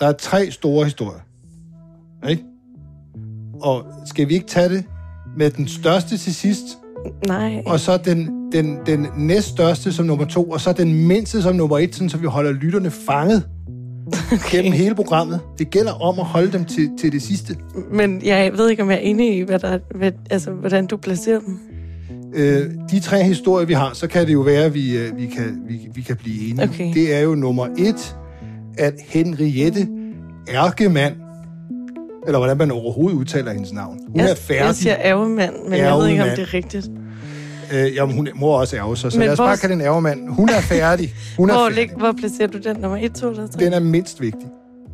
Der er tre store historier. Ikke? Og skal vi ikke tage det med den største til sidst, Nej. og så den, den, den næststørste som nummer to, og så den mindste som nummer et, sådan, så vi holder lytterne fanget okay. gennem hele programmet. Det gælder om at holde dem til, til det sidste. Men jeg ved ikke, om jeg er enig i, hvad der, hvad, altså, hvordan du placerer dem. Øh, de tre historier, vi har, så kan det jo være, at vi, øh, vi, kan, vi, vi kan blive enige. Okay. Det er jo nummer et, at Henriette Ærkemand, eller hvordan man overhovedet udtaler hendes navn. Hun jeg, er færdig. Jeg siger ærgemand, men jeg ved ikke, om Ærgemand. det er rigtigt. Øh, jamen, hun må også ærge sig, så Men lad os hvor- bare kalde den ærgemand. Hun er færdig. Hun er Hvor, færdig. lig, hvor placerer du den? Nummer 1, 2 eller 3? Den er mindst vigtig.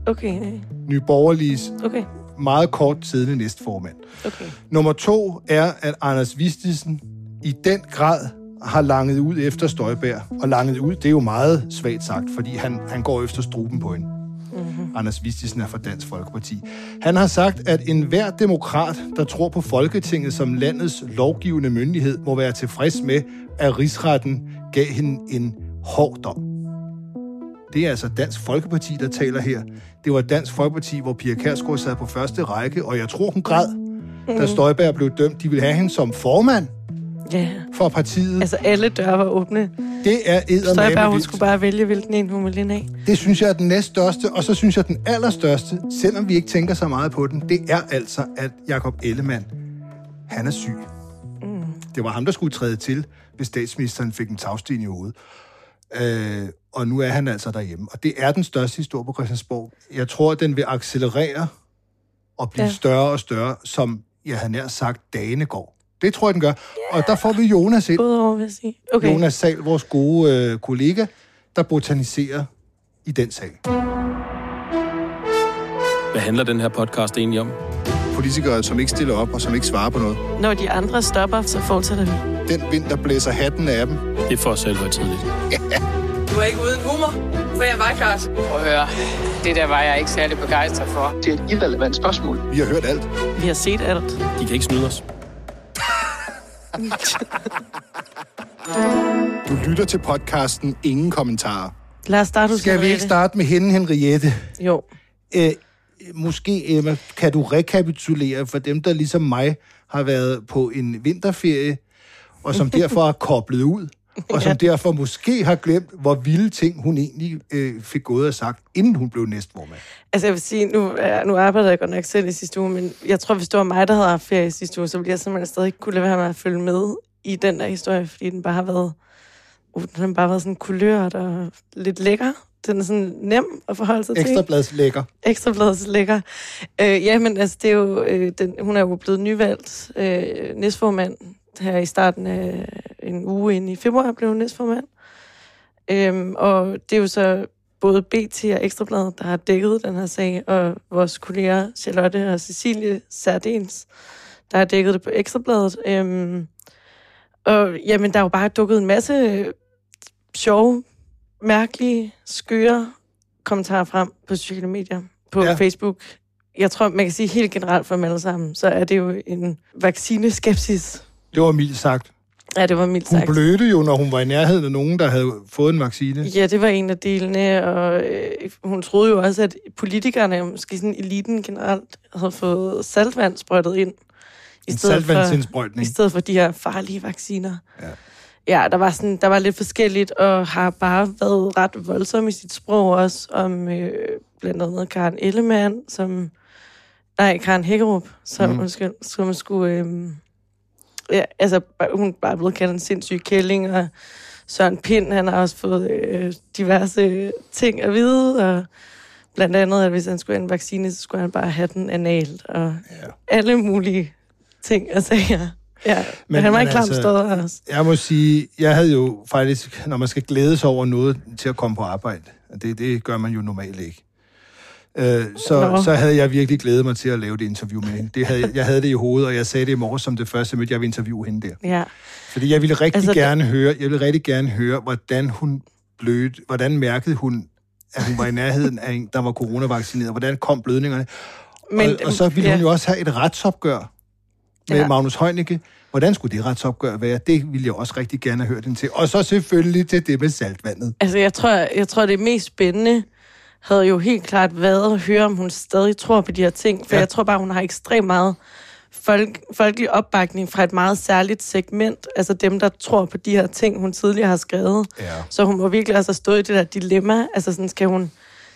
Okay, Nye Borgerliges okay, meget kort siddende næstformand. okay. Nummer to er, at Anders Vistisen i den grad har langet ud efter Støjbær. Og langet ud, det er jo meget svagt sagt, fordi han, han går efter struben på hende. Mm-hmm. Anders Vistisen er fra Dansk Folkeparti. Han har sagt, at enhver demokrat, der tror på Folketinget som landets lovgivende myndighed, må være tilfreds med, at rigsretten gav hende en hård dom. Det er altså Dansk Folkeparti, der taler her. Det var Dansk Folkeparti, hvor Pia Kærsgaard sad på første række, og jeg tror, hun græd, da Støjberg blev dømt. De ville have hende som formand Ja, for partiet. altså alle døre var åbne. Det er Støjberg, hun eddermame skulle bare vælge, hvilken en hun ville ind af. Det synes jeg er den næststørste, og så synes jeg, den allerstørste, selvom vi ikke tænker så meget på den, det er altså, at Jakob Ellemann, han er syg. Mm. Det var ham, der skulle træde til, hvis statsministeren fik en tagsten i hovedet. Øh, og nu er han altså derhjemme. Og det er den største historie på Christiansborg. Jeg tror, at den vil accelerere og blive ja. større og større, som jeg har nær sagt, dagene går. Det tror jeg, den gør. Og der får vi Jonas ind. Udover, vil jeg sige. Okay. Jonas Sal, vores gode øh, kollega, der botaniserer i den sag. Hvad handler den her podcast egentlig om? Politikere, som ikke stiller op og som ikke svarer på noget. Når de andre stopper, så fortsætter vi. Den vind, der blæser hatten af dem. Det er for selv tidligt. Du er ikke uden humor, for jeg var Claus. Prøv at høre, det der var jeg ikke særlig begejstret for. Det er et irrelevant spørgsmål. Vi har hørt alt. Vi har set alt. De kan ikke snyde os. Du lytter til podcasten Ingen Kommentarer. Lad os starte Skal vi ikke starte med hende, Henriette? Jo. Æ, måske, Emma, kan du rekapitulere for dem, der ligesom mig har været på en vinterferie, og som derfor er koblet ud, og som derfor måske har glemt, hvor vilde ting hun egentlig øh, fik gået og sagt, inden hun blev næstformand. Altså jeg vil sige, nu, er- nu arbejder jeg godt nok selv i sidste uge, men jeg tror, hvis det var mig, der havde haft ferie i sidste uge, så ville jeg simpelthen stadig ikke kunne lade være med at følge med i den der historie, fordi den bare har været, uh, den har bare været sådan kulørt og lidt lækker. Den er sådan nem at forholde sig til. Ekstrablads lækker. Ekstrabladets lækker. Øh, ja, men altså, det er jo, øh, den, hun er jo blevet nyvalgt øh, næstformand her i starten af en uge ind i februar blev hun næstformand. Øhm, og det er jo så både BT og Ekstrabladet, der har dækket den her sag, og vores kolleger Charlotte og Cecilie Sardens, der har dækket det på Ekstrabladet. Øhm, og jamen, der er jo bare dukket en masse sjove, mærkelige, skøre kommentarer frem på sociale medier, på ja. Facebook. Jeg tror, man kan sige helt generelt for dem alle sammen, så er det jo en vaccineskepsis. Det var mildt sagt. Ja, det var mildt Hun sagt. blødte jo, når hun var i nærheden af nogen, der havde fået en vaccine. Ja, det var en af delene, og øh, hun troede jo også, at politikerne, måske sådan eliten generelt, havde fået saltvand sprøjtet ind. En for, saltvandsindsprøjtning. I stedet for de her farlige vacciner. Ja. Ja, der var, sådan, der var lidt forskelligt, og har bare været ret voldsom i sit sprog også, om øh, blandt andet Karen Ellemann, som... Nej, Karen Hækkerup, som, mm. undskyld, som skulle... Øh, ja, altså, hun er bare blevet kaldt en sindssyg kælling, og Søren Pind, han har også fået øh, diverse ting at vide, og blandt andet, at hvis han skulle have en vaccine, så skulle han bare have den analt, og Ja. alle mulige ting og sager. Ja, men, men han var en klam altså- støder også. Jeg må sige, jeg havde jo faktisk, når man skal glæde sig over noget til at komme på arbejde, og det, det gør man jo normalt ikke, øh, så, Nå. så havde jeg virkelig glædet mig til at lave det interview med hende. Det havde, jeg havde det i hovedet, og jeg sagde det i morges som det første møde, jeg ville interviewe hende der. Ja. Fordi jeg ville rigtig Altså, altså, det- gerne høre, jeg ville rigtig gerne høre, hvordan hun blødte, hvordan mærkede hun, at hun var i nærheden af en, der var coronavaccineret, hvordan kom blødningerne. Men, og, og så ville ja. hun jo også have et retsopgør med Ja. ja. Magnus Heunicke. Hvordan skulle det retsopgør være? Det ville jeg også rigtig gerne have hørt den til. Og så selvfølgelig til det med saltvandet. Altså, jeg tror, jeg tror, det mest spændende havde jo helt klart været at høre, om hun stadig tror på de her ting. For Ja. jeg tror bare, hun har ekstremt meget folk, folkelig opbakning fra et meget særligt segment. Altså dem, der tror på de her ting, hun tidligere har skrevet. Ja. Så hun må virkelig altså stå i det der dilemma. Altså sådan skal hun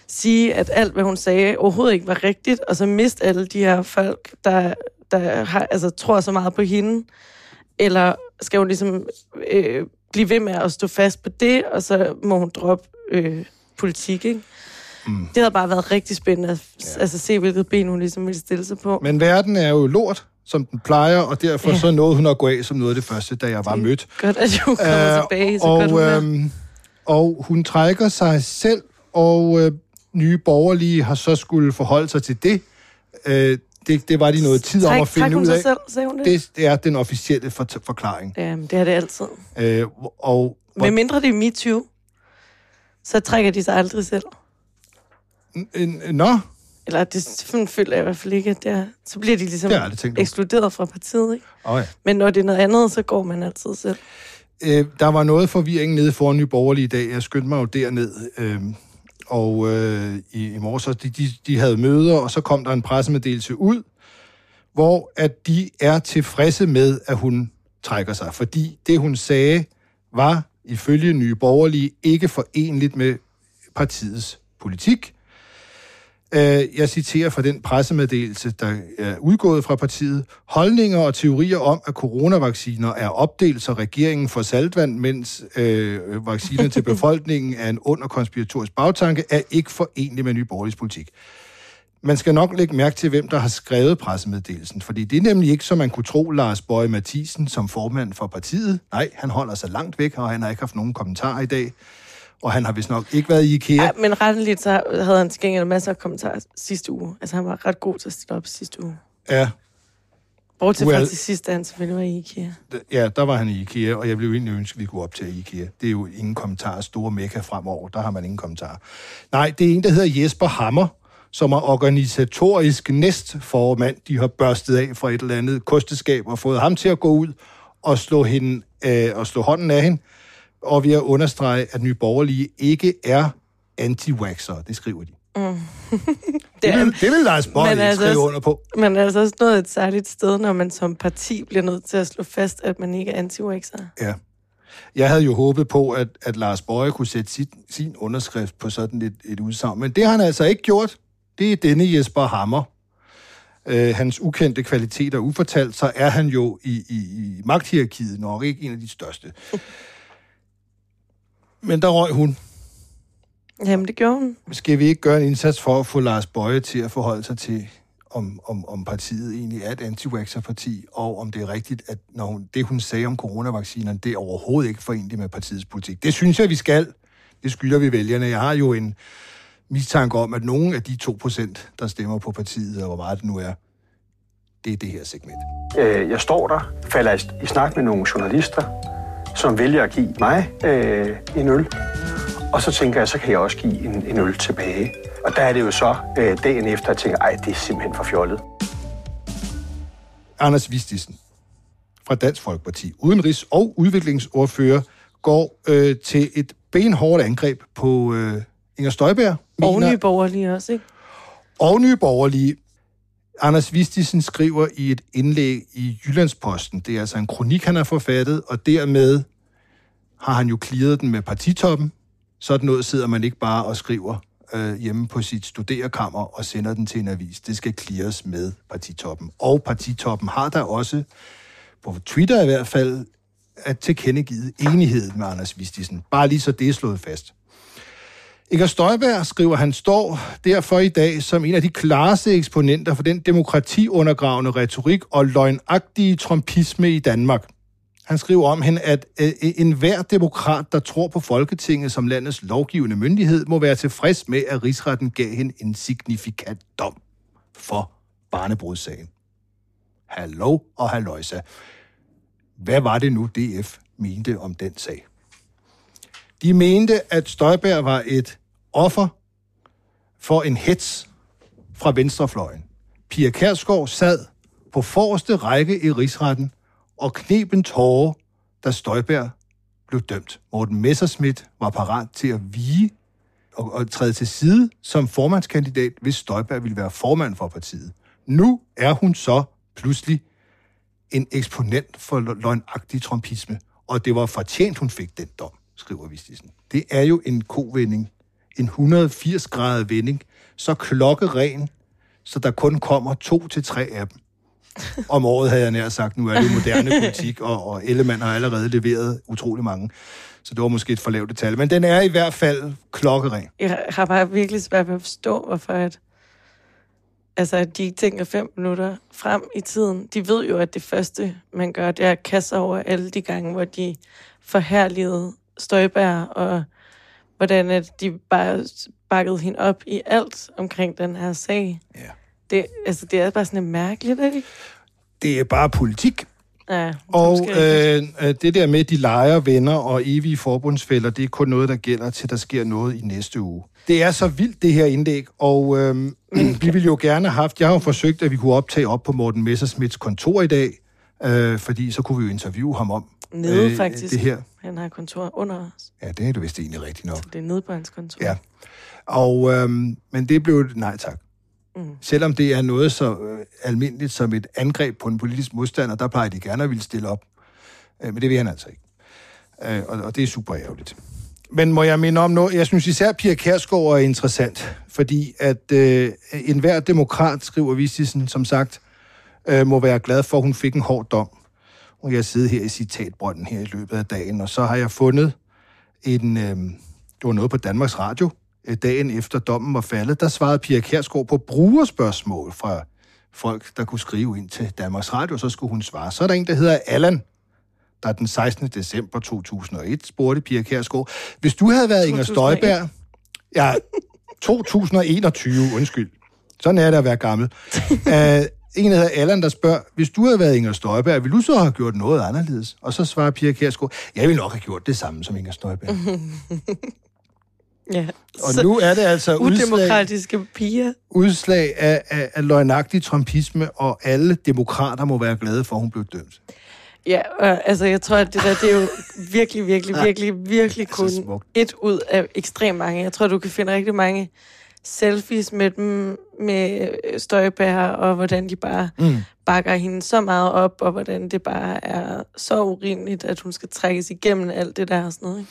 sige, at alt, hvad hun sagde, overhovedet ikke var rigtigt, og så miste alle de her folk, der, der har, altså, tror så meget på hende. Eller skal hun ligesom øh, blive ved med at stå fast på det, og så må hun droppe øh, politik, ikke? Mm. Det havde bare været rigtig spændende at ja. altså, se, hvilket ben hun ligesom ville stille sig på. Men verden er jo lort, som den plejer, og derfor Ja. så nåede hun at gå af som noget af det første, da jeg var mødt. Godt, at hun kommer Øh, tilbage så og, godt humør. øhm, og hun trækker sig selv, og øh, nye borgerlige har så skulle forholde sig til det. Øh, det, det var de noget tid om Træk- at finde hun ud af. selv, sagde hun det? Det, det er den officielle for, forklaring. Jamen, det er det altid. Øh, og Med mindre det er MeToo, så trækker de sig aldrig selv. Nå, Eller det sådan føler jeg i hvert fald ikke, at det er. Så bliver de ligesom ekskluderet fra partiet, ikke? oh, ja. Men når det er noget andet, så går man altid selv. øh, der var noget forvirring nede foran Nye Borgerlige i dag. Jeg skyndte mig jo derned, øh, og øh, i, i morges, de, de, de havde møder, og så kom der en pressemeddelelse ud, hvor at de er tilfredse med, at hun trækker sig. Fordi det, hun sagde, var ifølge Nye Borgerlige ikke forenligt med partiets politik. Øh, Jeg citerer fra den pressemeddelelse, der er udgået fra partiet. Holdninger og teorier om, at coronavacciner er opdelt, så regeringen får saltvand, mens øh, vacciner til befolkningen er en under konspiratorisk bagtanke, er ikke forenlig med Nye Borgerliges politik. Man skal nok lægge mærke til, hvem der har skrevet pressemeddelelsen, fordi det er nemlig ikke, som man kunne tro, Lars Bøje Mathisen som formand for partiet. Nej, han holder sig langt væk, og han har ikke haft nogen kommentarer i dag. Og han har vist nok ikke været i IKEA. Ja, men retteligt så havde han til gengæld masser af kommentarer sidste uge. Altså, han var ret god til at stille op sidste uge. Ja, Bortset Well- fra til sidst, da han selvfølgelig var i IKEA. Ja, der var han i IKEA, og jeg jo egentlig ønske, at vi kunne optage IKEA. Det er jo ingen kommentarer. Store mekka fremover, der har man ingen kommentarer. Nej, det er en, der hedder Jesper Hammer, som er organisatorisk næstformand. De har børstet af fra et eller andet kosteskab og fået ham til at gå ud og slå, hende, øh, og slå hånden af hende. Og vi at understrege, at Nye Borgerlige ikke er anti Det skriver de. Det, Det er, vil, det vil Lars Men altså- skrive under på. men altså også noget et særligt sted, når man som parti bliver nødt til at slå fast, at man ikke er anti Ja. Jeg havde jo håbet på, at, at Lars Bøje kunne sætte sit, sin underskrift på sådan et, et udsagn, men det har han altså ikke gjort. Det er denne Jesper Hammer. Øh, hans ukendte kvaliteter ufortalt, så er han jo i, i, i magthierarkiet nok ikke en af de største. Men der røg hun. Jamen, det gjorde hun. Skal vi ikke gøre en indsats for at få Lars Bøje til at forholde sig til, om, om, om partiet egentlig er et anti parti og om det er rigtigt, at når hun, det, hun sagde om coronavaccinerne, det er overhovedet ikke forenligt med partiets politik. Det synes jeg, vi skal. Det skylder vi vælgerne. Jeg har jo en mistanke om, at nogle af de 2%, der stemmer på partiet, og hvor meget det nu er, det er det her segment. Øh, jeg står der, falder i snak med nogle journalister, som vælger at give mig øh, en øl. Og så tænker jeg, så kan jeg også give en, en øl tilbage. Og der er det jo så øh, dagen efter, at jeg tænker, ej, det er simpelthen for fjollet. Anders Vistisen fra Dansk Folkeparti, udenrigs- og udviklingsordfører, går øh, til et benhårdt angreb på øh, Inger Støjberg. Og nye borgerlige også, ikke? og nye borgerlige. Anders Vistisen skriver i et indlæg i Jyllandsposten, det er altså en kronik, han har forfattet, og dermed har han jo clearet den med partitoppen. Sådan noget sidder man ikke bare og skriver øh, hjemme på sit studerekammer og sender den til en avis. Det skal cleares med partitoppen. Og partitoppen har der også, på Twitter i hvert fald, at tilkendegivet enighed med Anders Vistisen. Bare lige så det er slået fast. Inger Støjberg, skriver han, står derfor i dag som en af de klareste eksponenter for den demokratiundergravende retorik og løgnagtige trompisme i Danmark. Han skriver om hende, at øh, øh, enhver demokrat, der tror på Folketinget som landets lovgivende myndighed, må være tilfreds med, at rigsretten gav hende en signifikant dom for barnebrudssagen. Hallo og halløjsa. Hvad var det nu, DF mente om den sag? De mente, at Støjberg var et offer for en hets fra venstrefløjen. Pia Kærsgaard sad på forreste række i rigsretten og knep en tårer, da Støjberg blev dømt. Morten Messerschmidt var parat til at vige og, og træde til side som formandskandidat, hvis Støjberg ville være formand for partiet. Nu er hun så pludselig en eksponent for løgnagtig trompisme, og det var fortjent, hun fik den dom, skriver Vistisen. Det er jo en kovending, en 180-grader vending, så klokkeren, så der kun kommer to til tre af dem. Om året havde jeg nær sagt, nu er det jo moderne politik, og, og Ellemann har allerede leveret utrolig mange. Så det var måske et for lavt tal. Men den er i hvert fald klokkeren. Jeg har bare virkelig svært ved at forstå, hvorfor at, altså, at de ikke tænker fem minutter frem i tiden. De ved jo, at det første, man gør, det er at kaste over alle de gange, hvor de forherligede Støjbær, og hvordan at de bare bakkede hende op i alt omkring den her sag. Ja. Det, altså, det er bare sådan mærkeligt, ikke? Det er bare politik. Ja, Og øh, øh, det der med, de leger venner og evige forbundsfælder, det er kun noget, der gælder til, der sker noget i næste uge. Det er så vildt, det her indlæg, og øh, vi ville jo gerne have haft, jeg har jo forsøgt, at vi kunne optage op på Morten Messersmiths kontor i dag, øh, fordi så kunne vi jo interviewe ham om Nede, faktisk. det her. Han har kontor under os. Ja, det er det vist egentlig rigtigt nok. Det er nede på hans kontor. Ja. Og, øhm, men det blev nej tak. Mm. Selvom det er noget så øh, almindeligt som et angreb på en politisk modstander, der plejer de gerne at ville stille op. Øh, men det vil han altså ikke. Øh, og, og det er super ærgerligt. Men må jeg minde om noget? Jeg synes især Pia Kærsgaard er interessant, fordi at øh, enhver demokrat, skriver Vistisen, som sagt, øh, må være glad for, at hun fik en hård dom. Og jeg sidder her i citatbrønden her i løbet af dagen, og så har jeg fundet en, øh, det var noget på Danmarks Radio, dagen efter dommen var faldet, der svarede Pia Kærsgaard på brugerspørgsmål fra folk, der kunne skrive ind til Danmarks Radio, så skulle hun svare. Så er der en, der hedder Allan, der den 16. december 2001 spurgte Pia Kærsgaard, hvis du havde været Inger 2001? Støjberg... Ja, 2021, undskyld. Sådan er det at være gammel. uh, en, der hedder Allan, der spørger, hvis du havde været Inger Støjberg, ville du så have gjort noget anderledes? Og så svarer Pia Kærsgaard, jeg ville nok have gjort det samme som Inger Støjberg. ja. Og Så nu er det altså udslag, udemokratiske piger. udslag af, af, af løgnagtig trumpisme, og alle demokrater må være glade for, at hun blev dømt. Ja, og, altså jeg tror, at det der, det er jo virkelig, virkelig, virkelig, virkelig kun et ud af ekstremt mange. Jeg tror, du kan finde rigtig mange selfies med dem, med øh, Støjbær, og hvordan de bare mm. bakker hende så meget op, og hvordan det bare er så urimeligt, at hun skal trækkes igennem alt det der og sådan noget. Ikke?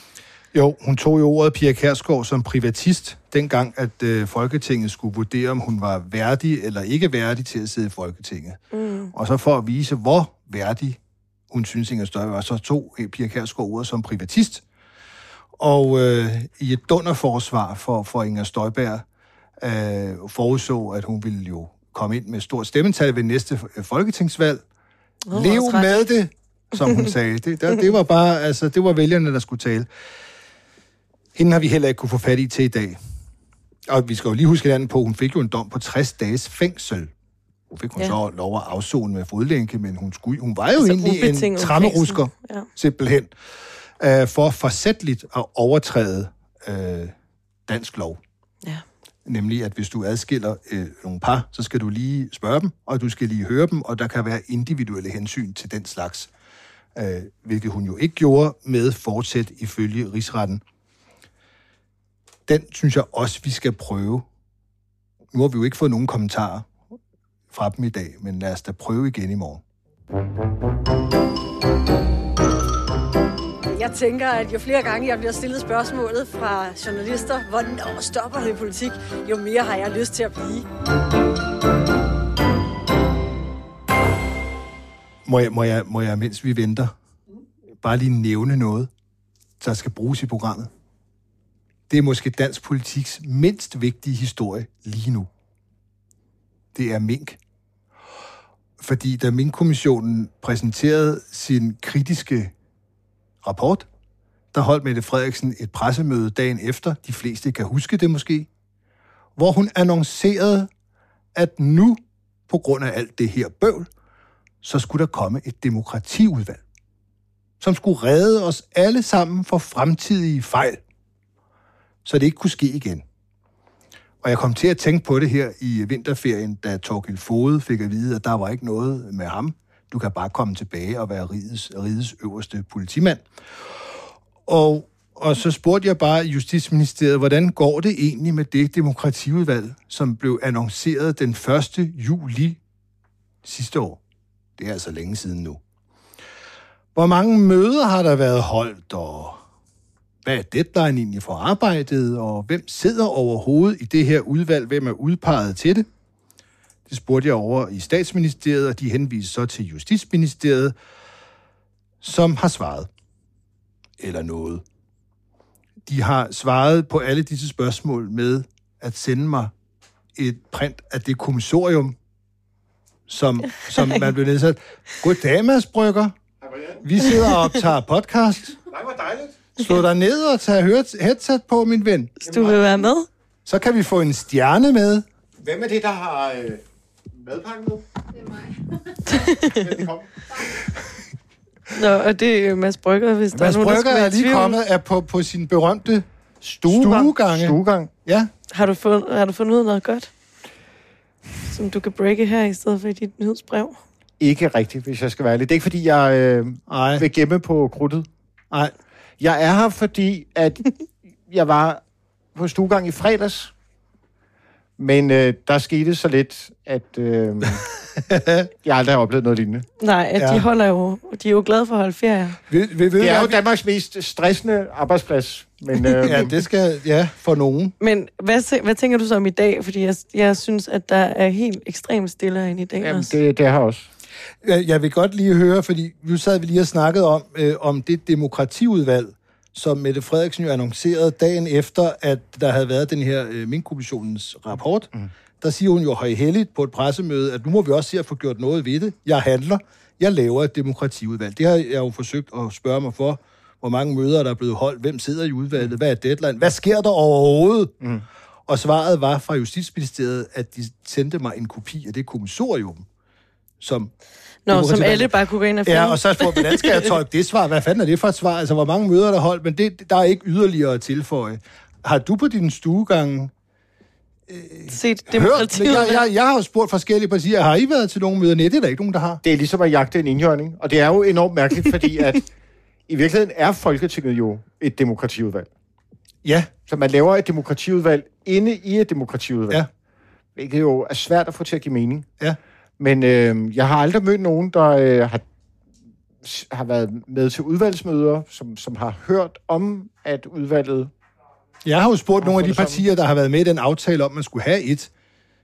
Jo, hun tog jo ordet Pia Kærsgaard som privatist, dengang at øh, Folketinget skulle vurdere, om hun var værdig eller ikke værdig til at sidde i Folketinget. Mm. Og så for at vise, hvor værdig hun synes, Inger Støjberg var, så tog øh, Pia Kærsgaard ordet som privatist. Og øh, i et dunderforsvar for, for Inger Støjberg øh, forudså, at hun ville jo komme ind med stort stemmetal ved næste øh, folketingsvalg. Nå, Lev med det, som hun sagde. Det, der, det var bare, altså, det var vælgerne, der skulle tale. Hende har vi heller ikke kunne få fat i til i dag. Og vi skal jo lige huske hinanden på, hun fik jo en dom på 60 dages fængsel. Hun fik hun Ja. så lov at afzone med fodlænke, men hun, skulle, hun var jo Altså, egentlig en trammerusker. Ja. simpelthen, øh, for forsætligt at overtræde øh, dansk lov. Ja. Nemlig, at hvis du adskiller øh, nogle par, så skal du lige spørge dem, og du skal lige høre dem, og der kan være individuelle hensyn til den slags. Øh, hvilket hun jo ikke gjorde med fortsæt ifølge rigsretten. Den synes jeg også, vi skal prøve. Nu har vi jo ikke fået nogen kommentarer fra dem i dag, men lad os da prøve igen i morgen. Jeg tænker, at jo flere gange jeg bliver stillet spørgsmålet fra journalister, hvornår stopper det i politik, jo mere har jeg lyst til at blive. Må jeg, må, jeg, må jeg, mens vi venter, bare lige nævne noget, der skal bruges i programmet? Det er måske dansk politiks mindst vigtige historie lige nu. Det er mink. Fordi da Mink-kommissionen præsenterede sin kritiske rapport, der holdt Mette Frederiksen et pressemøde dagen efter, de fleste kan huske det måske, hvor hun annoncerede, at nu, på grund af alt det her bøvl, så skulle der komme et demokratiudvalg, som skulle redde os alle sammen for fremtidige fejl, så det ikke kunne ske igen. Og jeg kom til at tænke på det her i vinterferien, da Torgild Fode fik at vide, at der var ikke noget med ham. Du kan bare komme tilbage og være rigets, rigets øverste politimand. Og og så spurgte jeg bare Justitsministeriet, hvordan går det egentlig med det demokratiudvalg, som blev annonceret den 1. juli sidste år? Det er altså længe siden nu. Hvor mange møder har der været holdt, og hvad er deadline egentlig for arbejdet, og hvem sidder overhovedet i det her udvalg, hvem er udpeget til det? Det spurgte jeg over i statsministeriet, og de henviste så til Justitsministeriet, som har svaret. Eller noget. De har svaret på alle disse spørgsmål med at sende mig et print af det kommissorium, som, som man blev nedsat. Goddag, Mads Brygger. Vi sidder og optager podcast. Nej, hvor dejligt. Slå dig ned og tag headset på, min ven. Hvis du vil være med. Så kan vi få en stjerne med. Hvem er det, der har øh, madpakken med? Det er mig. Velkommen. Nå, og det er Mads Brygger, hvis der Mads er nogen, der Brygger være er lige tvivl. kommet er på, på sin berømte Stuegang. stuegange. Stuegang. Ja, Har du, fundet, har du fundet ud af noget godt? Som du kan breake her i stedet for i dit nyhedsbrev? Ikke rigtigt, hvis jeg skal være ærlig. Det er ikke, fordi jeg øh, vil gemme på krudtet. nej. Jeg er her, fordi at jeg var på stuegang i fredags. Men øh, der skete så lidt, at øh, jeg aldrig har oplevet noget lignende. Nej, at Ja. de holder jo, de er jo glade for at holde ferie. Vi, vi, vi, Det er jo vi, Danmarks mest stressende arbejdsplads. Men øh, ja, det skal, ja, for nogen. Men hvad, hvad tænker du så om i dag? Fordi jeg, jeg synes, at der er helt ekstremt stille herinde i dag jamen, også. det, det er her også. Jeg jeg vil godt lige høre, fordi nu sad vi lige og snakkede om, øh, om det demokratiudvalg, som Mette Frederiksen jo annoncerede dagen efter, at der havde været den her øh, Mink-kommissionens rapport. Mm. Der siger hun jo højhelligt på et pressemøde, at nu må vi også se at få gjort noget ved det. Jeg handler. Jeg laver et demokratiudvalg. Det har jeg jo forsøgt at spørge mig for, hvor mange møder der er blevet holdt, hvem sidder i udvalget, hvad er deadline, hvad sker der overhovedet? Mm. Og svaret var fra Justitsministeriet, at de sendte mig en kopi af det kommissorium, som Nå, som alle bare kunne gå ind og finde. Ja, og så spurgte, hvordan skal jeg tolke det svar? Hvad fanden er det for et svar? Altså, hvor mange møder er der holdt? Men det, der er ikke yderligere at tilføje. Har du på din stuegang set hørt? demokratiet. Jeg, jeg, jeg har jo spurgt forskellige partier, har I været til nogle møder? Nej, det er der ikke nogen, der har. Det er ligesom at jagte en indhjørning. Og det er jo enormt mærkeligt, fordi at i virkeligheden er Folketinget jo et demokratiudvalg. Ja, Så man laver et demokratiudvalg inde i et demokratiudvalg. Ja. Hvilket jo er svært at få til at give mening. ja. Men øh, jeg har aldrig mødt nogen, der øh, har, har været med til udvalgsmøder, som, som har hørt om, at udvalget... Jeg har jo spurgt nogle af de det sammen. partier, der har været med i den aftale om, at man skulle have et.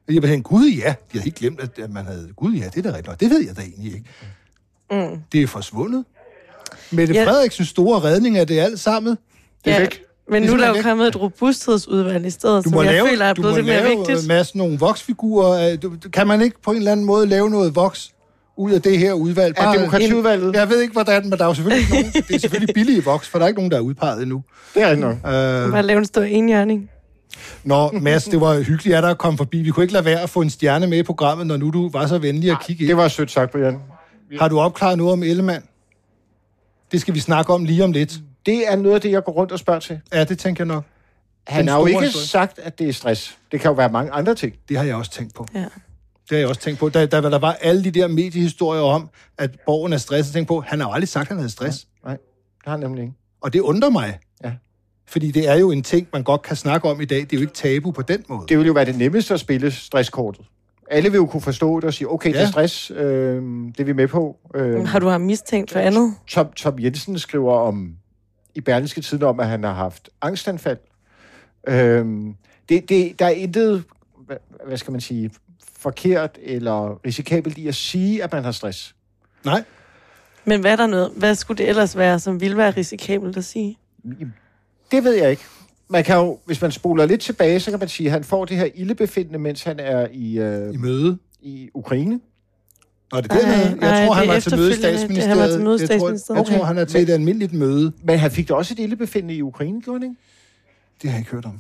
Og jeg tænkte, gud ja, de havde helt glemt, at man havde... Gud ja, det er da rigtigt. Nå, Det ved jeg da egentlig ikke. Mm. Det er forsvundet. Mette Ja. Frederiksens store redning af det alt sammen. Det er ja, væk. Men nu er der er jo kommet et robusthedsudvalg i stedet, Du som må jeg lave, føler er du blevet må lidt mere lave vigtigt. en masse nogle voksfigurer. Øh, du- Kan man ikke på en eller anden måde lave noget voks ud af det her udvalg? Er demokratiudvalget? Jeg ved ikke, hvordan, men der er jo selvfølgelig ikke nogen. Det er selvfølgelig billige voks, for der er ikke nogen, der er udpeget endnu. Det er nok. Øh, Bare lave en stor enhjørning. Nå, Mads, det var hyggeligt, at der kom forbi. Vi kunne ikke lade være at få en stjerne med i programmet, når nu du var så venlig at kigge ind. Det var sødt sagt, Brian. Har du opklaret noget om Ellemann? Det skal vi snakke om lige om lidt. Det er noget af det, jeg går rundt og spørger til. Ja, det tænker jeg nok. Han har jo ikke historie. sagt, at det er stress. Det kan jo være mange andre ting. Det har jeg også tænkt på. Ja. Det har jeg også tænkt på. Da, da der var alle de der mediehistorier om, at borgen er stresset, tænkte på, han har jo aldrig sagt, at han havde stress. Nej, det har han nemlig ikke. Og det undrer mig. Ja. Fordi det er jo en ting, man godt kan snakke om i dag. Det er jo ikke tabu på den måde. Det vil jo være det nemmeste at spille stresskortet. Alle vil jo kunne forstå det og sige, okay, ja. det er Ja. stress, øh, det er vi med på. Øh, Har du ham mistænkt for andet? Tom, Tom Jensen skriver om i Berlingske Tiden om, at han har haft angstanfald. Øhm, det, det, der er intet, hvad, hvad skal man sige, forkert eller risikabelt i at sige, at man har stress. Nej. Men hvad er der noget? Hvad skulle det ellers være, som ville være risikabelt at sige? Det ved jeg ikke. Man kan jo, hvis man spoler lidt tilbage, så kan man sige, at han får det her ildebefindende, mens han er i, øh, I møde. i Ukraine. Og det er dernede. Jeg tror, han det er var til møde. Det- han statsministeriet. var til møde i Jeg tror- statsministeriet. Jeg tror, han er til et almindeligt møde. Men han fik da også et ildebefindende i Ukraine, gjorde han ikke? Det har jeg ikke hørt om.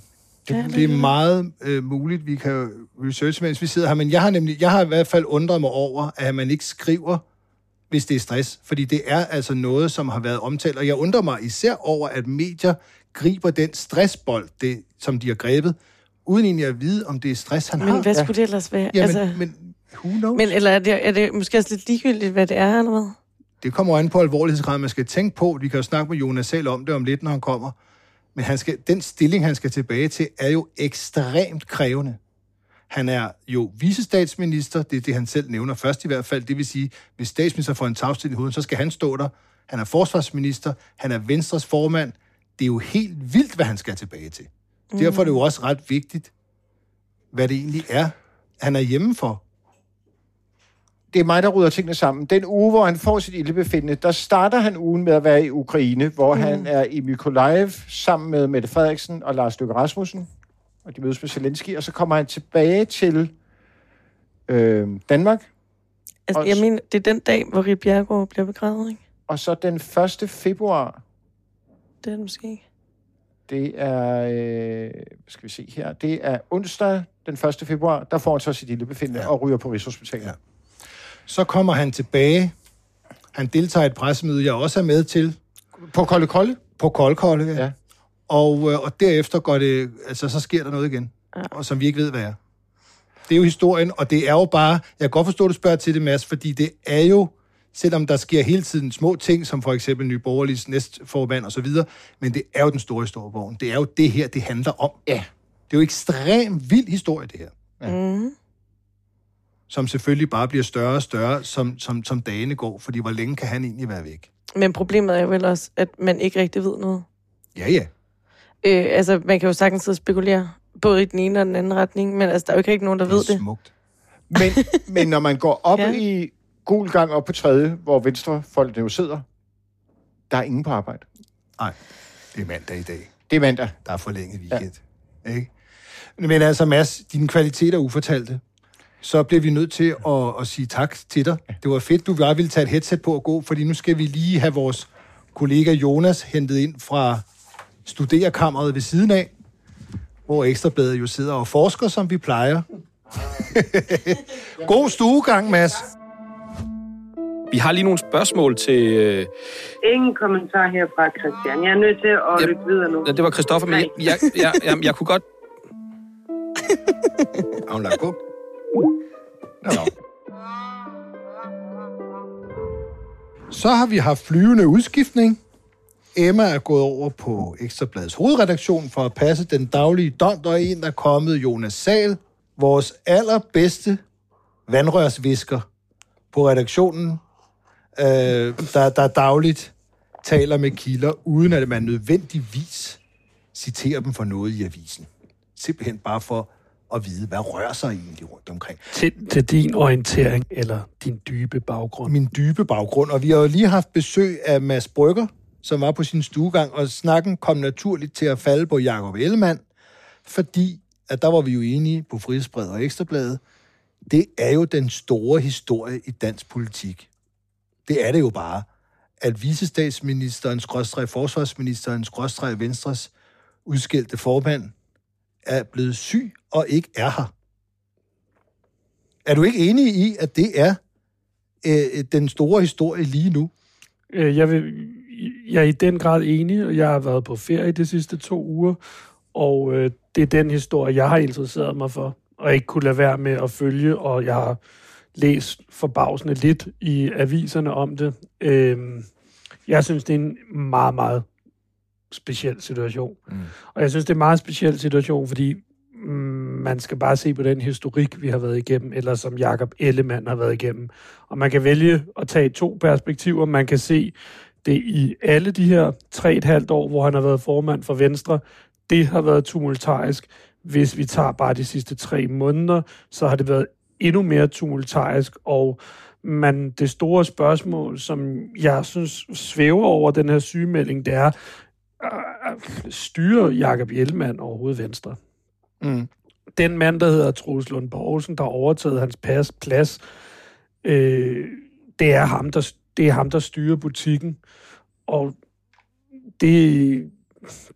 Ja, Det, det er meget øh, muligt, vi kan researche, mens vi sidder her. Men jeg har nemlig, jeg har i hvert fald undret mig over, at man ikke skriver, hvis det er stress. Fordi det er altså noget, som har været omtalt. Og jeg undrer mig især over, at medier griber den stressbold, det, som de har grebet, uden egentlig at vide, om det er stress, han Men har. hvad skulle det ellers være? Jamen, altså, men who knows? men eller er det, er det måske også lidt ligegyldigt, hvad det er, eller hvad? Det kommer an på alvorlighedsgrad, man skal tænke på. Vi kan jo snakke med Jonas selv om det om lidt, når han kommer. Men han skal, den stilling, han skal tilbage til, er jo ekstremt krævende. Han er jo visestatsminister, det er det, han selv nævner først i hvert fald. Det vil sige, hvis statsminister får en tavstil i hovedet, så skal han stå der. Han er forsvarsminister, han er Venstres formand. Det er jo helt vildt, hvad han skal tilbage til. Mm. Derfor er det jo også ret vigtigt, hvad det egentlig er, han er hjemme for. Det er mig, der rydder tingene sammen. Den uge, hvor han får sit ildebefindende, der starter han ugen med at være i Ukraine, hvor mm. han er i Mykolaiv sammen med Mette Frederiksen og Lars Løkke Rasmussen, og de mødes med Zelensky, og så kommer han tilbage til øh, Danmark, Altså, Og jeg mener, det er den dag, hvor Rit Bjergård bliver begravet, ikke? og så den 1. februar, Det er det måske ikke. det er, øh, hvad skal vi se her, det er onsdag den 1. februar, der får han så sit ildebefindende. Ja. og ryger på Rigshospitalet. Ja. Ja. Så kommer han tilbage. Han deltager i et pressemøde, jeg også er med til, På Kolde Kolde? på Koldkolde. Ja. Ja. Og, øh, og derefter går det, altså så sker der noget igen, Ja. ja. og som vi ikke ved, hvad er. Det er jo historien, og det er jo bare, jeg kan godt forstå, at du spørger til det, Mads, fordi det er jo, selvom der sker hele tiden små ting, som for eksempel Nye Borgerliges næstformand og så videre, men det er jo den store historiebogen. Det er jo det her, det handler om. Ja. Det er jo ekstremt vild historie, det her. Mm. Som selvfølgelig bare bliver større og større, som, som, som dagene går, fordi hvor længe kan han egentlig være væk? Men problemet er jo vel også, at man ikke rigtig ved noget. Ja, ja. Øh, altså, man kan jo sagtens sidde og spekulere, både i den ene og den anden retning, men altså, der er jo ikke rigtig nogen, der ved Det det. smukt. Men, men når man går op Ja. i gul gang op på tredje, hvor venstrefolk jo sidder, der er ingen på arbejde. Nej, det er mandag i dag. Det er mandag. Der er forlænget weekend. Ja. Ikke? Men altså, Mads, dine kvaliteter er ufortalte. Så bliver vi nødt til at, at sige tak til dig. Det var fedt, du bare ville tage et headset på og gå, fordi nu skal vi lige have vores kollega Jonas hentet ind fra studerekammeret ved siden af, hvor Ekstrabladet jo sidder og forsker, som vi plejer. God stuegang, Mads. Vi har lige nogle spørgsmål til... Øh, Ingen kommentar herfra, Christian. Jeg er nødt til at Ja. løbe videre nu. ja, det var Christoffer, men jeg, jeg, jeg, jeg, jeg kunne godt... Har hun lagt på? Nå. Så har vi haft flyvende udskiftning. Emma er gået over på Ekstrabladets hovedredaktion for at passe den daglige dont, og en der er kommet Jonas Sal, vores allerbedste vandrørsvisker på redaktionen, øh, der, der dagligt taler med kilder, uden at man nødvendigvis citerer dem for noget i avisen. Simpelthen bare for at vide, hvad rører sig egentlig rundt omkring. til, til din orientering eller din dybe baggrund. min dybe baggrund. Og vi har jo lige haft besøg af Mads Brygger, som var på sin stuegang, og snakken kom naturligt til at falde på Jakob Ellemann, fordi at der var vi jo enige på Frihedsbrevet og Ekstrabladet. Det er jo den store historie i dansk politik. Det er det jo bare, at visestatsministeren, skrådstræk forsvarsministeren, skrådstræk Venstres udskældte formand, er blevet syg og ikke er her. Er du ikke enig i, at det er øh, øh den store historie lige nu? Øh, jeg, vil, jeg er i den grad enig, og jeg har været på ferie de sidste to uger, og øh, det er den historie, jeg har interesseret mig for, og ikke kunne lade være med at følge, og jeg har læst forbavsende lidt i aviserne om det. Øh, jeg synes, det er en meget, meget speciel situation. Mm. Og jeg synes, det er en meget speciel situation, fordi mm, man skal bare se på den historik, vi har været igennem, eller som Jakob Ellemann har været igennem. Og man kan vælge at tage to perspektiver. Man kan se det i alle de her tre et halvt år, hvor han har været formand for Venstre. Det har været tumultarisk. Hvis vi tager bare de sidste tre måneder, så har det været endnu mere tumultarisk, og man, det store spørgsmål, som jeg synes svæver over den her sygemelding, det er, styrer Jakob Ellemann overhovedet Venstre? Mm. Den mand, der hedder Troels Lund Poulsen, der overtaget hans pas, plads, øh, det, er ham, der, det er ham, der styrer butikken. Og det,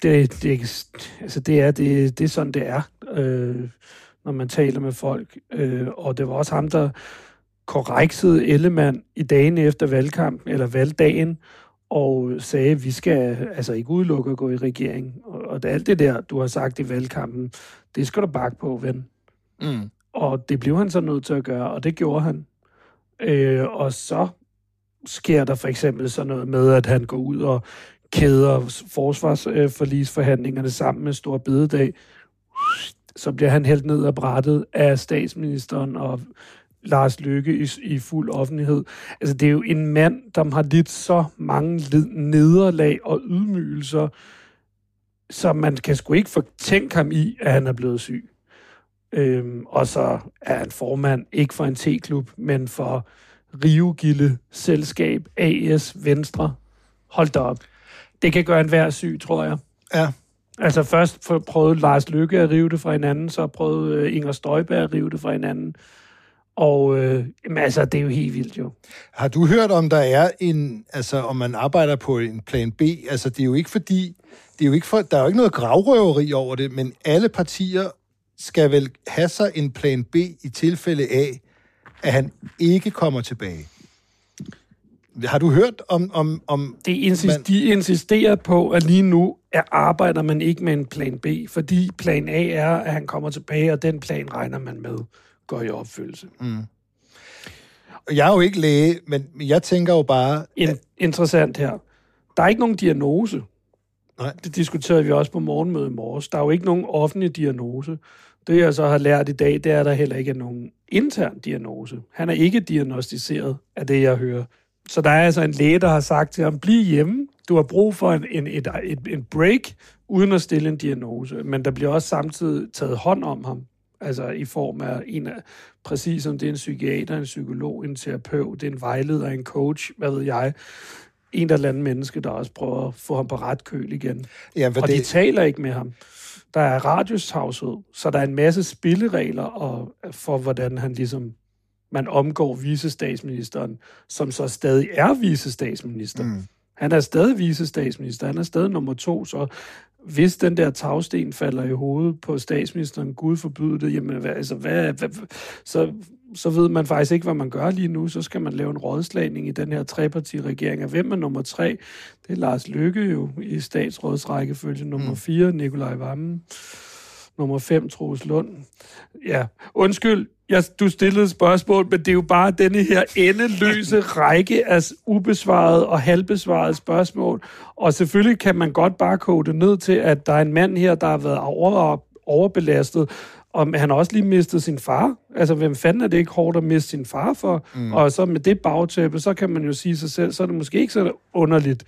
det, det, altså det, er, det, det er sådan, det er, øh, når man taler med folk. Øh, og det var også ham, der korreksede Ellemann i dagen efter valgkampen, eller valgdagen, og sagde, at vi skal altså ikke udelukke at gå i regering. Og, og det, alt det der, du har sagt i valgkampen, det skal du bakke på, ven. Mm. Og det blev han så nødt til at gøre, og det gjorde han. Øh, og så sker der for eksempel sådan noget med, at han går ud og kæder forsvarsforlisforhandlingerne sammen med Stor Bededag, så bliver han helt ned af brættet af statsministeren og Lars Løkke i, i fuld offentlighed. Altså, det er jo en mand, der har lidt så mange nederlag og ydmygelser, så man kan sgu ikke fortænke ham i, at han er blevet syg. Øhm, og så er han formand, ikke for en T-klub, men for Rivegilde Selskab AS Venstre. Hold da op. Det kan gøre en hver syg, tror jeg. Ja. Altså først prøvede Lars Lykke at rive det fra hinanden, så prøvede øh, Inger Støjberg at rive det fra hinanden. Og øh, jamen, altså, det er jo helt vildt jo. Har du hørt, om der er en, altså om man arbejder på en plan B? Altså, det er jo ikke fordi, det er jo ikke for, der er jo ikke noget gravrøveri over det, men alle partier skal vel have sig en plan B i tilfælde af, at han ikke kommer tilbage. Har du hørt om... om, om det insist, man... De insisterer på, at lige nu er, arbejder man ikke med en plan B, fordi plan A er, at han kommer tilbage, og den plan regner man med går i opfyldelse. Mm. Jeg er jo ikke læge, men jeg tænker jo bare... In, at... Interessant her. Der er ikke nogen diagnose. Nej. Det diskuterede vi også på morgenmødet i morges. Der er jo ikke nogen offentlig diagnose. Det, jeg så har lært i dag, det er, at der heller ikke er nogen intern diagnose. Han er ikke diagnostiseret af det, jeg hører. Så der er altså en læge, der har sagt til ham, bliv hjemme. Du har brug for en, en, et, et, en break, uden at stille en diagnose. Men der bliver også samtidig taget hånd om ham. Altså i form af en af, præcis som det er en psykiater, en psykolog, en terapeut, det er en vejleder, en coach, hvad ved jeg. En eller anden menneske, der også prøver at få ham på ret køl igen. Ja, og det... de taler ikke med ham. Der er radiostavshed, så der er en masse spilleregler og, for, hvordan han ligesom man omgår visestatsministeren, som så stadig er visestatsminister. Mm. Han er stadig visestatsminister, han er stadig nummer to, så hvis den der tagsten falder i hovedet på statsministeren, Gud forbyde det, jamen, hvad, altså, hvad, hvad, så, så ved man faktisk ikke, hvad man gør lige nu. Så skal man lave en rådslagning i den her trepartiregering. Og hvem er nummer tre? Det er Lars Lykke jo i statsrådsrækkefølge. Nummer mm. fire, Nikolaj Vammen. Nummer fem, Troels Lund. Ja, undskyld, jeg, du stillede et spørgsmål, men det er jo bare denne her endeløse række af ubesvarede og halvbesvarede spørgsmål. Og selvfølgelig kan man godt bare koge det ned til, at der er en mand her, der har været over, overbelastet, og han har også lige mistet sin far. Altså, hvem fanden er det ikke hårdt at miste sin far for? Mm. Og så med det bagtæppe, så kan man jo sige sig selv, så er det måske ikke så underligt,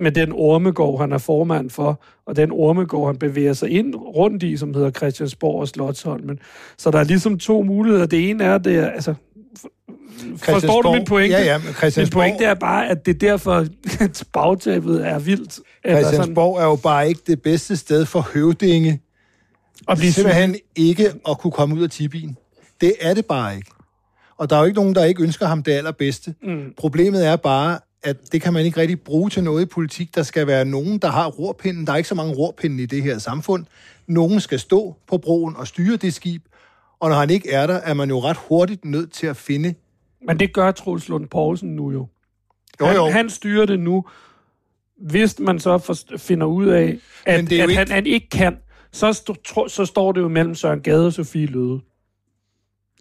med den ormegård, han er formand for, og den ormegård, han bevæger sig ind rundt i, som hedder Christiansborg og Slottholmen. Så der er ligesom to muligheder. Det ene er, det er, altså, Forstår du min pointe? Ja, ja, Min pointe er bare, at det er derfor, at bagtæppet er vildt. Christiansborg sådan... er jo bare ikke det bedste sted for høvdinge. Og blive simpelthen ikke at kunne komme ud af tibien. Det er det bare ikke. Og der er jo ikke nogen, der ikke ønsker ham det allerbedste. Mm. Problemet er bare, at det kan man ikke rigtig bruge til noget i politik. Der skal være nogen, der har rorpinden. Der er ikke så mange rorpinde i det her samfund. Nogen skal stå på broen og styre det skib. Og når han ikke er der, er man jo ret hurtigt nødt til at finde... Men det gør Troels Lund Poulsen nu jo. Jo, jo. Han, han styrer det nu. Hvis man så finder ud af, at, at ikke... han, han ikke kan, så, st- så står det jo mellem Søren Gade og Sofie Løde.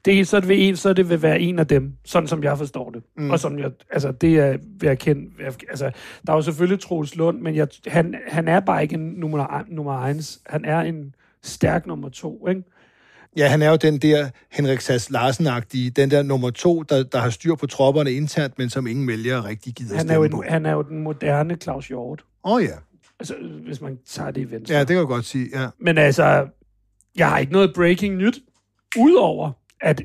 Det, så, det vil, så det vil være en af dem, sådan som jeg forstår det. Mm. Og som jeg, altså, det er ved at kende, altså, der er jo selvfølgelig Troels Lund, men jeg, han, han er bare ikke en nummer, nummer eins. Han er en stærk nummer to, ikke? Ja, han er jo den der Henrik Sass larsen den der nummer to, der, der har styr på tropperne internt, men som ingen vælger rigtig gider han er jo en, Han er jo den moderne Claus Hjort. Åh oh, ja. Altså, hvis man tager det i venstre. Ja, det kan jeg godt sige, ja. Men altså, jeg har ikke noget breaking nyt, udover at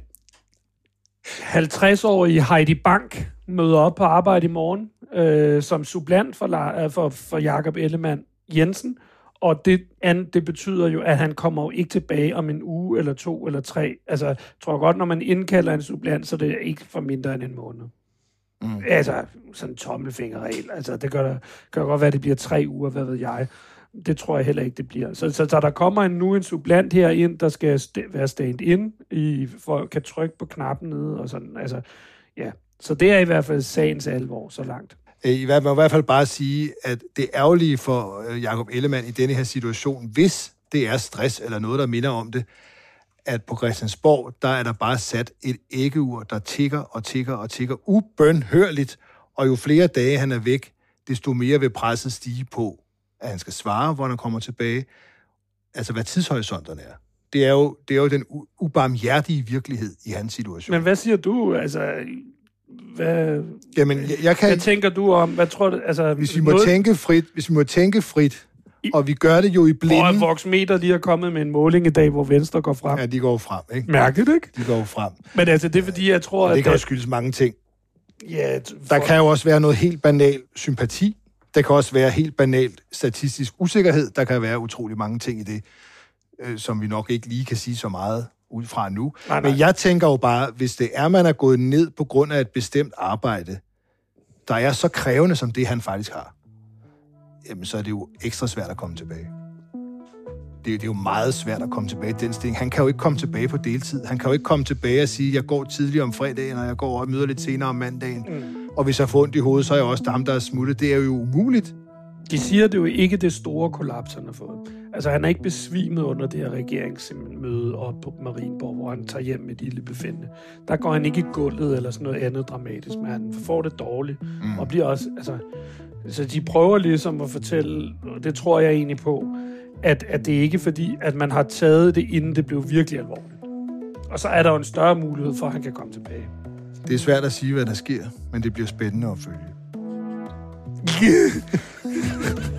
50-årige Heidi Bank møder op på arbejde i morgen øh, som sublant for, øh, for, for Jakob Ellemann Jensen. Og det, an, det betyder jo, at han kommer jo ikke tilbage om en uge eller to eller tre. Altså, jeg tror godt, når man indkalder en sublant, så det er ikke for mindre end en måned. Mm. Altså, sådan en tommelfingerregel. Altså, det gør, det kan godt være, at det bliver tre uger, hvad ved jeg det tror jeg heller ikke, det bliver. Så, så, så der kommer en, nu en sublant her ind, der skal st- være stand-in, i, for kan trykke på knappen nede, og sådan, altså, ja. Så det er i hvert fald sagens alvor, så langt. Øh, I hvert, man i hvert fald bare sige, at det ærgerlige for øh, Jakob Ellemann i denne her situation, hvis det er stress eller noget, der minder om det, at på Christiansborg, der er der bare sat et æggeur, der tigger og tigger og tigger ubønhørligt, og jo flere dage han er væk, desto mere vil presset stige på, at han skal svare, hvor han kommer tilbage. Altså, hvad tidshorisonterne er. Det er jo, det er jo den ubarmhjertige virkelighed i hans situation. Men hvad siger du? Altså, hvad, Jamen, jeg, jeg kan... hvad tænker du om? Hvad tror du? Altså, Hvis vi må tænke frit, hvis vi må tænke frit, og vi gør det jo i Hvor blinde... Voxmeter lige er kommet med en måling i dag, hvor Venstre går frem. Ja, de går frem, ikke? Mærkeligt, ikke? De går frem. Men altså, det er fordi, jeg tror, Og det at... kan jo skyldes mange ting. Ja, Der kan jo også være noget helt banal sympati. Der kan også være helt banalt statistisk usikkerhed. Der kan være utrolig mange ting i det, øh, som vi nok ikke lige kan sige så meget ud fra nu. Nej, nej. Men jeg tænker jo bare, hvis det er, man er gået ned på grund af et bestemt arbejde, der er så krævende som det, han faktisk har, jamen så er det jo ekstra svært at komme tilbage. Det, er- det er jo meget svært at komme tilbage i den stilling. Han kan jo ikke komme tilbage på deltid. Han kan jo ikke komme tilbage og sige, jeg går tidligere om fredagen, og jeg går og møder lidt senere om mandagen. Mm. Og hvis jeg får ondt i hovedet, så er jeg også ham, der er smuttet. Det er jo umuligt. De siger, det er jo ikke det store kollaps, han har fået. Altså, han er ikke besvimet under det her regeringsmøde op på Marienborg, hvor han tager hjem med et lille befindende. Der går han ikke i gulvet eller sådan noget andet dramatisk, men han får det dårligt. Mm. Og bliver også, altså... Så de prøver ligesom at fortælle, og det tror jeg egentlig på, at, at det ikke er fordi, at man har taget det, inden det blev virkelig alvorligt. Og så er der jo en større mulighed for, at han kan komme tilbage. Det er svært at sige, hvad der sker, men det bliver spændende at følge.